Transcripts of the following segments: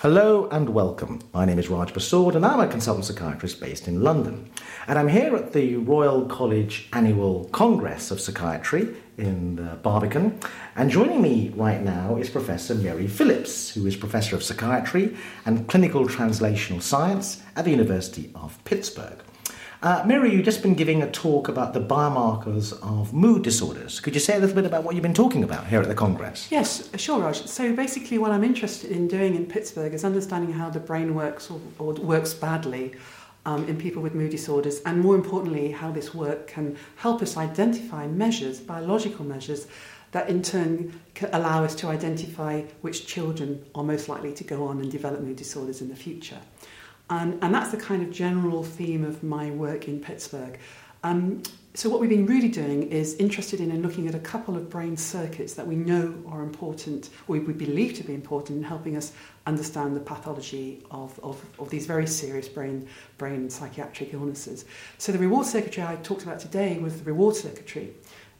Hello and welcome. My name is Raj Persaud and I'm a consultant psychiatrist based in London. And I'm here at the Royal College Annual Congress of Psychiatry in uh, Barbican. And joining me right now is Professor Mary Phillips, who is Professor of Psychiatry and Clinical Translational Science at the University of Pittsburgh. Uh, Mary, you've just been giving a talk about the biomarkers of mood disorders. Could you say a little bit about what you've been talking about here at the Congress? Yes, sure, Raj. So basically, what I'm interested in doing in Pittsburgh is understanding how the brain works or, or works badly um, in people with mood disorders, and more importantly, how this work can help us identify measures, biological measures, that in turn allow us to identify which children are most likely to go on and develop mood disorders in the future. And, and that's the kind of general theme of my work in Pittsburgh. Um, so what we've been really doing is interested in and looking at a couple of brain circuits that we know are important, or we believe to be important in helping us understand the pathology of, of, of these very serious brain, brain psychiatric illnesses. So the reward circuitry I talked about today was the reward circuitry.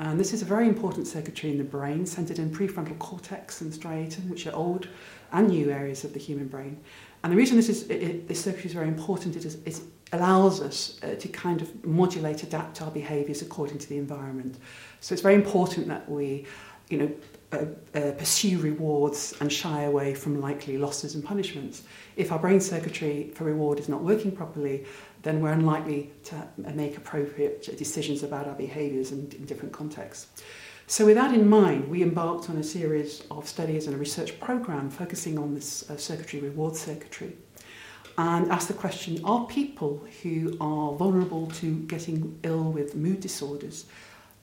And this is a very important circuitry in the brain, centered in prefrontal cortex and striatum, which are old and new areas of the human brain. And the reason this, is, it, this circuitry is very important it, is, it allows us uh, to kind of modulate, adapt our behaviours according to the environment. So it's very important that we you know, uh, uh, pursue rewards and shy away from likely losses and punishments. If our brain circuitry for reward is not working properly, then we're unlikely to make appropriate decisions about our behaviours in, in different contexts. So with that in mind, we embarked on a series of studies and a research program focusing on this uh, circuitry, reward circuitry, and asked the question, are people who are vulnerable to getting ill with mood disorders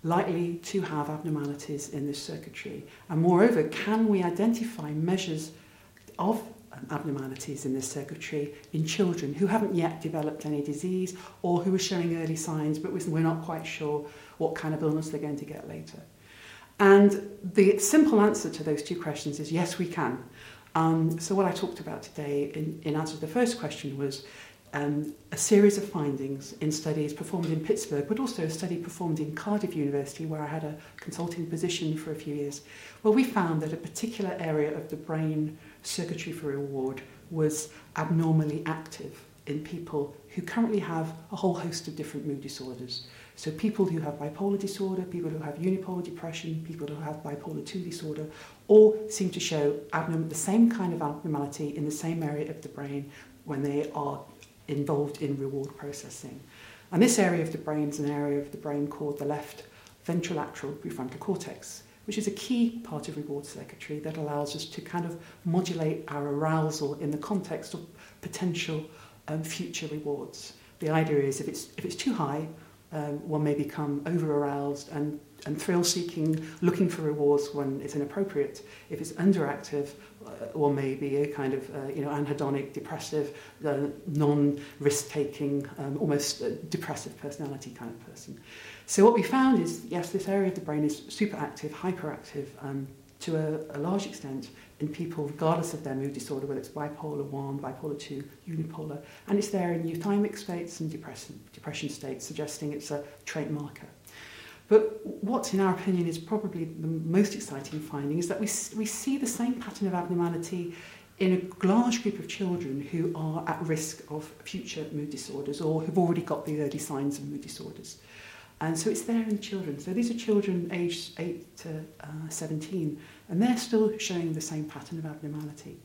likely to have abnormalities in this circuitry? And moreover, can we identify measures of abnormalities in this circuitry in children who haven't yet developed any disease or who are showing early signs, but we're not quite sure what kind of illness they're going to get later? And the simple answer to those two questions is yes, we can. Um, so what I talked about today in, in answer to the first question was um, a series of findings in studies performed in Pittsburgh, but also a study performed in Cardiff University, where I had a consulting position for a few years, where we found that a particular area of the brain circuitry for reward was abnormally active in people who currently have a whole host of different mood disorders. So people who have bipolar disorder, people who have unipolar depression, people who have bipolar 2 disorder, all seem to show the same kind of abnormality in the same area of the brain when they are involved in reward processing. And this area of the brain is an area of the brain called the left ventrolateral prefrontal cortex, which is a key part of reward circuitry that allows us to kind of modulate our arousal in the context of potential um, future rewards. The idea is if it's, if it's too high, um, one may become over-aroused and, and thrill-seeking, looking for rewards when it's inappropriate. If it's underactive, uh, one may be a kind of uh, you know anhedonic, depressive, uh, non-risk-taking, um, almost depressive personality kind of person. So what we found is, yes, this area of the brain is super active, hyperactive um, to a, a large extent in people, regardless of their mood disorder, whether it's bipolar 1, bipolar 2, unipolar, and it's there in euthymic states and depression, depression states, suggesting it's a trait marker. But what, in our opinion, is probably the most exciting finding is that we, we see the same pattern of abnormality in a large group of children who are at risk of future mood disorders or who've already got the early signs of mood disorders. And so it's there in children. So these are children aged 8 to uh, 17, and they're still showing the same pattern of abnormality.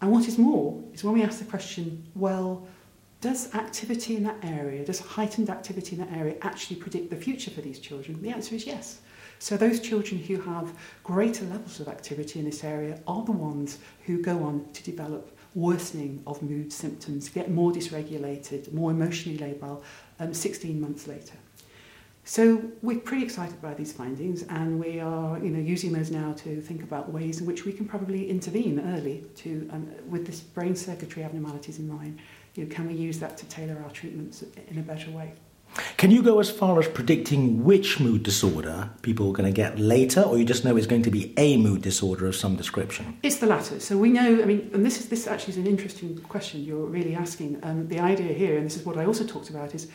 And what is more is when we ask the question, well, does activity in that area, does heightened activity in that area actually predict the future for these children? The answer is yes. So those children who have greater levels of activity in this area are the ones who go on to develop worsening of mood symptoms, get more dysregulated, more emotionally labile um, 16 months later. So we're pretty excited by these findings and we are you know, using those now to think about ways in which we can probably intervene early to, um, with this brain circuitry abnormalities in mind. You know, can we use that to tailor our treatments in a better way? Can you go as far as predicting which mood disorder people are going to get later, or you just know it's going to be a mood disorder of some description? It's the latter. So we know. I mean, and this is this actually is an interesting question you're really asking. Um, the idea here, and this is what I also talked about, is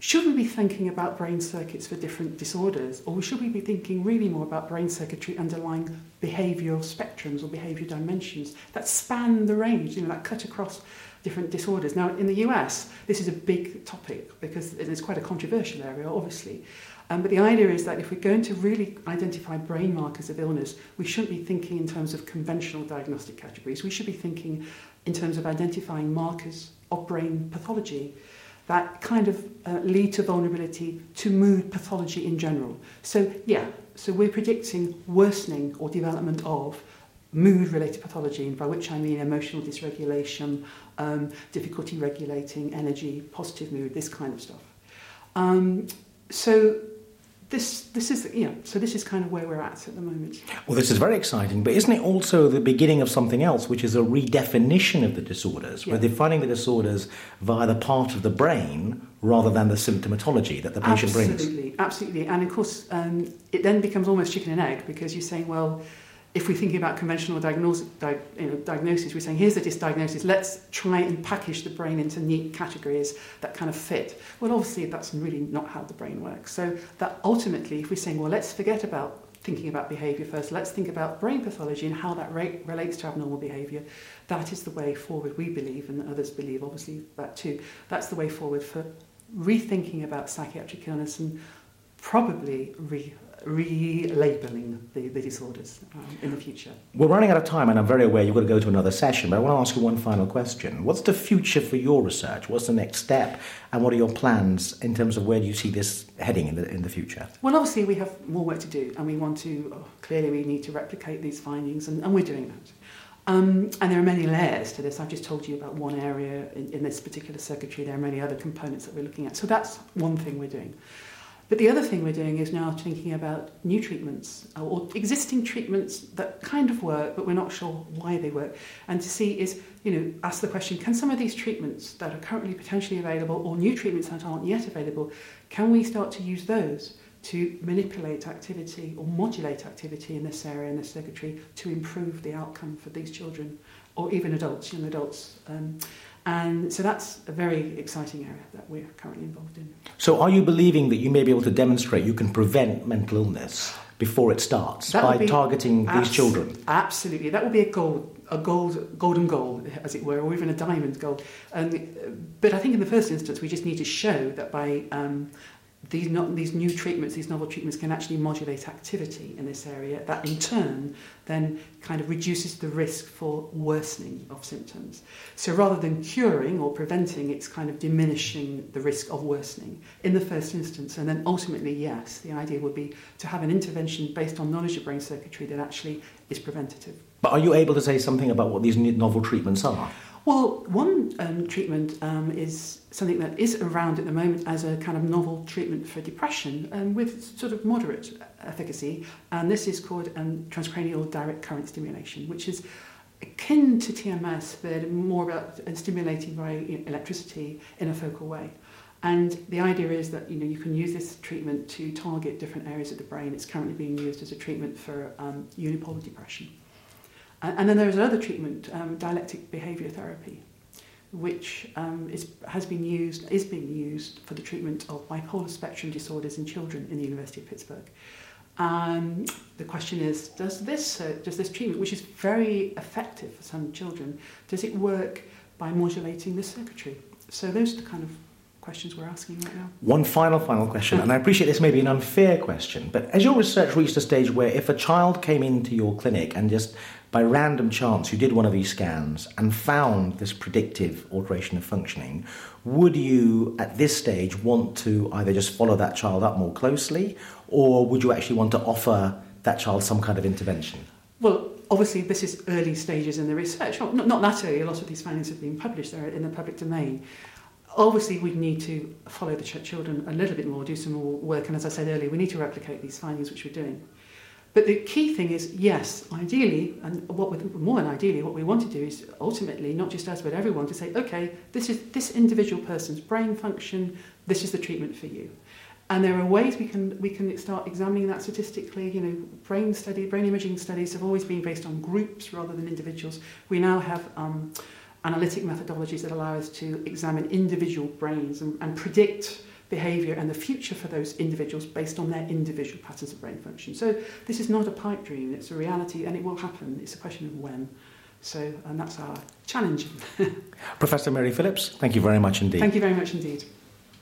should we be thinking about brain circuits for different disorders, or should we be thinking really more about brain circuitry underlying behavioural spectrums or behaviour dimensions that span the range, you know, that cut across different disorders? Now, in the US, this is a big topic because it's quite a controversial area, obviously. Um, but the idea is that if we're going to really identify brain markers of illness, we shouldn't be thinking in terms of conventional diagnostic categories. We should be thinking in terms of identifying markers of brain pathology that kind of uh, lead to vulnerability to mood pathology in general. So, yeah, so we're predicting worsening or development of mood related pathology, and by which I mean emotional dysregulation, um, difficulty regulating energy, positive mood, this kind of stuff. Um, so this this is yeah so this is kind of where we're at at the moment. Well this is very exciting but isn't it also the beginning of something else which is a redefinition of the disorders? Yeah. we're defining the disorders via the part of the brain rather than the symptomatology that the patient absolutely, brings. Absolutely absolutely. And of course um, it then becomes almost chicken and egg because you're saying well if we're thinking about conventional diagnosis, di- you know, diagnosis, we're saying here's the dysdiagnosis, let's try and package the brain into neat categories that kind of fit. Well, obviously, that's really not how the brain works. So, that ultimately, if we're saying, well, let's forget about thinking about behaviour first, let's think about brain pathology and how that re- relates to abnormal behaviour, that is the way forward, we believe, and others believe, obviously, that too. That's the way forward for rethinking about psychiatric illness and probably re relabeling the, the disorders um, in the future. We're running out of time, and I'm very aware you've got to go to another session, but I want to ask you one final question. What's the future for your research? What's the next step? And what are your plans in terms of where do you see this heading in the, in the future? Well, obviously, we have more work to do, and we want to, oh, clearly, we need to replicate these findings, and, and we're doing that. Um, and there are many layers to this. I've just told you about one area in, in this particular circuitry. There are many other components that we're looking at. So that's one thing we're doing. But the other thing we're doing is now thinking about new treatments uh, or existing treatments that kind of work, but we're not sure why they work. And to see is, you know, ask the question can some of these treatments that are currently potentially available or new treatments that aren't yet available, can we start to use those to manipulate activity or modulate activity in this area, in this circuitry, to improve the outcome for these children or even adults, young adults? Um, and so that's a very exciting area that we're currently involved in. So, are you believing that you may be able to demonstrate you can prevent mental illness before it starts that by targeting abs- these children? Absolutely, that would be a goal, a gold, golden goal, as it were, or even a diamond goal. And, but I think in the first instance, we just need to show that by um, these, not, these new treatments, these novel treatments can actually modulate activity in this area. That in turn then kind of reduces the risk for worsening of symptoms. So rather than curing or preventing, it's kind of diminishing the risk of worsening in the first instance. And then ultimately, yes, the idea would be to have an intervention based on knowledge of brain circuitry that actually is preventative. But are you able to say something about what these novel treatments are? Well, one um, treatment um, is something that is around at the moment as a kind of novel treatment for depression um, with sort of moderate efficacy, and this is called um, transcranial direct current stimulation, which is akin to TMS, but more about uh, stimulating by electricity in a focal way. And the idea is that you know you can use this treatment to target different areas of the brain. It's currently being used as a treatment for um, unipolar depression. And, then there's another treatment, um, dialectic behaviour therapy, which um, is, has been used, is being used for the treatment of bipolar spectrum disorders in children in the University of Pittsburgh. Um, the question is, does this, uh, does this treatment, which is very effective for some children, does it work by modulating the circuitry? So those are the kind of questions we're asking right now. One final, final question, and I appreciate this may be an unfair question, but as your research reached a stage where if a child came into your clinic and just by random chance you did one of these scans and found this predictive alteration of functioning, would you at this stage want to either just follow that child up more closely or would you actually want to offer that child some kind of intervention? Well, obviously, this is early stages in the research. Not, not that early, a lot of these findings have been published, they're in the public domain. Obviously, we need to follow the children a little bit more, do some more work, and as I said earlier, we need to replicate these findings, which we're doing. But the key thing is, yes, ideally, and what more than ideally, what we want to do is ultimately, not just us, but everyone, to say, okay, this is this individual person's brain function, this is the treatment for you. And there are ways we can we can start examining that statistically. You know, brain study, brain imaging studies have always been based on groups rather than individuals. We now have um, analytic methodologies that allow us to examine individual brains and, and predict behaviour and the future for those individuals based on their individual patterns of brain function. So this is not a pipe dream, it's a reality and it will happen. It's a question of when. So, and that's our challenge. Professor Mary Phillips, thank you very much indeed. Thank you very much indeed.